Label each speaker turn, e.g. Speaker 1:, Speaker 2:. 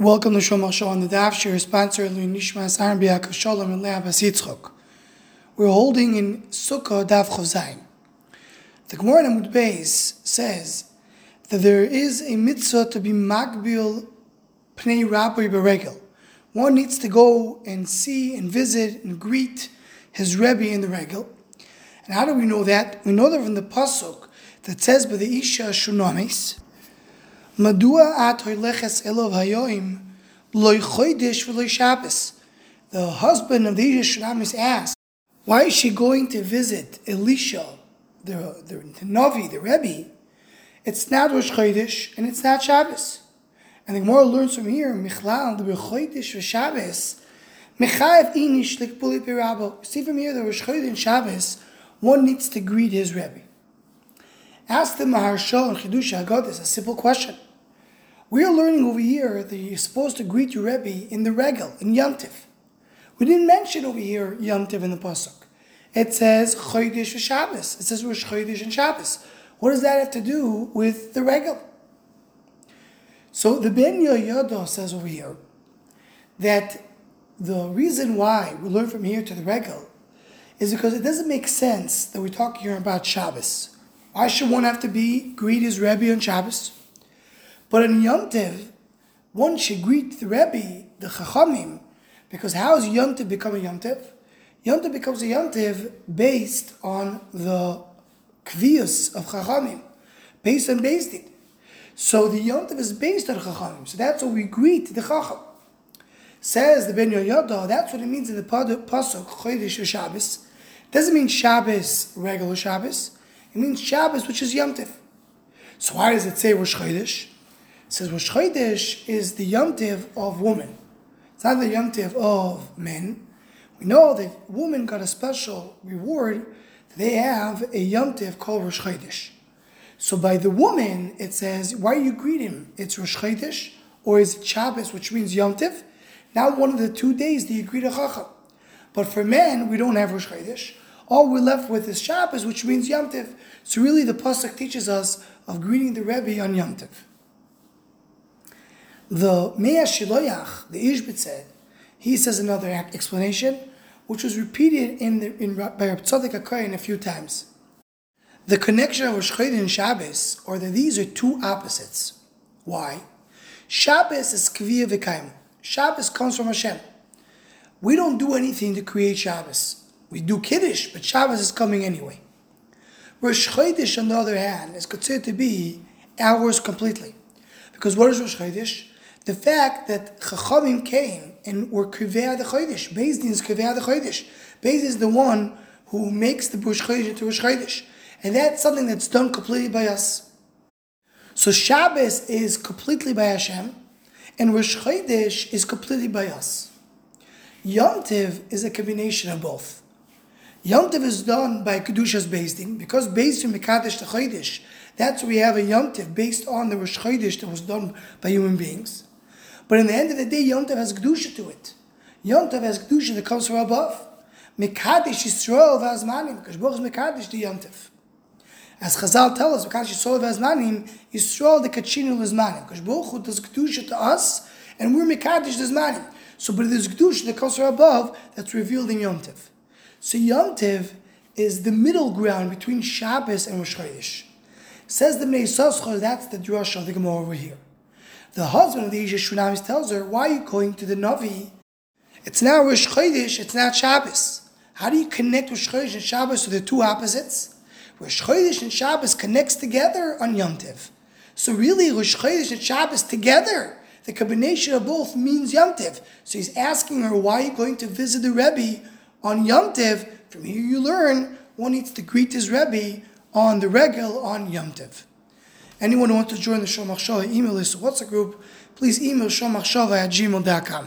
Speaker 1: Welcome to Shomach Show on the Daf Shir, sponsor Nishmas Aaron Biakov Shalom and Basitzchok. We're holding in Sukkah Daf Chof Zayin. The Gemara in Beis says that there is a mitzvah to be magbil pnei rabbi beregel. One needs to go and see and visit and greet his rebbe in the regel. And how do we know that? We know that from the pasuk that says by the Isha Shunamis, Madua at hoileches elov hayoim loy chodesh v'loy Shabbos. The husband of the Isha Shunamis asked, why is she going to visit Elisha, the, the, the Navi, the Rebbe? It's not Rosh Chodesh and it's not Shabbos. And the Gemara learns from here, Michlal, the Chodesh v'Shabbos, Mechayev inish likpuli pirabo. See from here, the Rosh Chodesh and Shabbos, one needs to greet his Rebbe. Ask the Maharsha and Chidush Haggadah a simple question. We are learning over here that you're supposed to greet your Rebbe in the regel, in Yomtiv. We didn't mention over here Yomtiv in the Pasuk. It says Chodesh Shabbos. It says Rosh Chodesh and Shabbos. What does that have to do with the regel? So the Ben Yoyada says over here that the reason why we learn from here to the regel is because it doesn't make sense that we're talking here about Shabbos. Why should one have to be greet his Rebbe on Shabbos? But in Yom Tov, one should greet the Rebbe, the Chachamim, because how is Yom Tov become a? Yom Tov becomes a Yom Tov based on the Kvius of Chachamim, based on Beis Din. So the Yom Tov is based on Chachamim, so that's what we greet the Chacham. Says the Ben Yoyada, that's what it means in the Pasuk, Chodesh Shabbos. Doesn't mean Shabbos, regular Shabbos. It means Shabbos, which is Yom. So why does it say Rosh Chodesh? Says Rosh Chodesh is the Yom Tov of woman. It's not the Yom Tov of men. We know that women got a special reward. They have a Yom Tov called Rosh Chodesh. So by the woman, it says, why you greet him? It's Rosh Chodesh, or is it Shabbos, which means Yom Tov? Now one of the two days that you greet a Chacham. But for men, we don't have Rosh Chodesh. All we're left with is Shabbos, which means Yom Tov. So really the Pasuk teaches us of greeting the Rebbe on Yom Tov. The Mei HaShiloach, the said, he says another explanation, which was repeated in, the, in by Reb Tzadok HaKohen a few times. The connection of Rosh and Shabbos, or that these are two opposites. Why? Shabbos is Kviyah V'Kaimu. Shabbos comes from Hashem. We don't do anything to create Shabbos. We do Kiddush, but Shabbos is coming anyway. Rosh Chodesh, on the other hand, is considered to be ours completely. Because what is Rosh Chodesh? The fact that Chachamim came and were Kiveh the Chodesh. Beis is Kiveh the Chodesh. Beis is the one who makes the Rosh Chodesh into Rosh Chodesh. And that's something that's done completely by us. So Shabbos is completely by Hashem, and Rosh Chodesh is completely by us. Yom Tiv is a combination of both. Yom Tiv is done by Kedushas Din, because based on Mekadesh the Chodesh, that's why we have a Yom Tiv based on the Rosh Chodesh that was done by human beings. But in the end of the day, Yom Tov has Kedusha to it. Yom Tov has Kedusha that comes from above. Mekadesh Yisrael v'azmanim, because Baruch is Mekadesh the Yom Tov. As Chazal tell us, Mekadesh Yisrael v'azmanim, Yisrael the Kachinu l'zmanim, because Baruch does Kedusha to us, and we're Mekadesh the Zmanim. So, but there's Kedusha that comes from above that's revealed in Yom Tov. So Yom Tov is the middle ground between Shabbos and Rosh Chodesh. Says the Bnei Yissaschar, that's the drush of the Gemara over here. The husband of the Isha Shunamis tells her, why are you going to the Navi? It's now Rosh Chodesh, it's not Shabbos. How do you connect Rosh Chodesh and Shabbos to the two opposites? Rosh Chodesh and Shabbos connects together on Yom Tiv. So really, Rosh Chodesh and Shabbos together, the combination of both means Yom Tiv. So he's asking her, why are you going to visit the Rebbe on Yom Tiv? From here you learn, one needs to greet his Rebbe on the regel on Yom Tiv. Anyone who wants to join the Shomach Shava email list or WhatsApp group, please email shomachshava at gmail.com.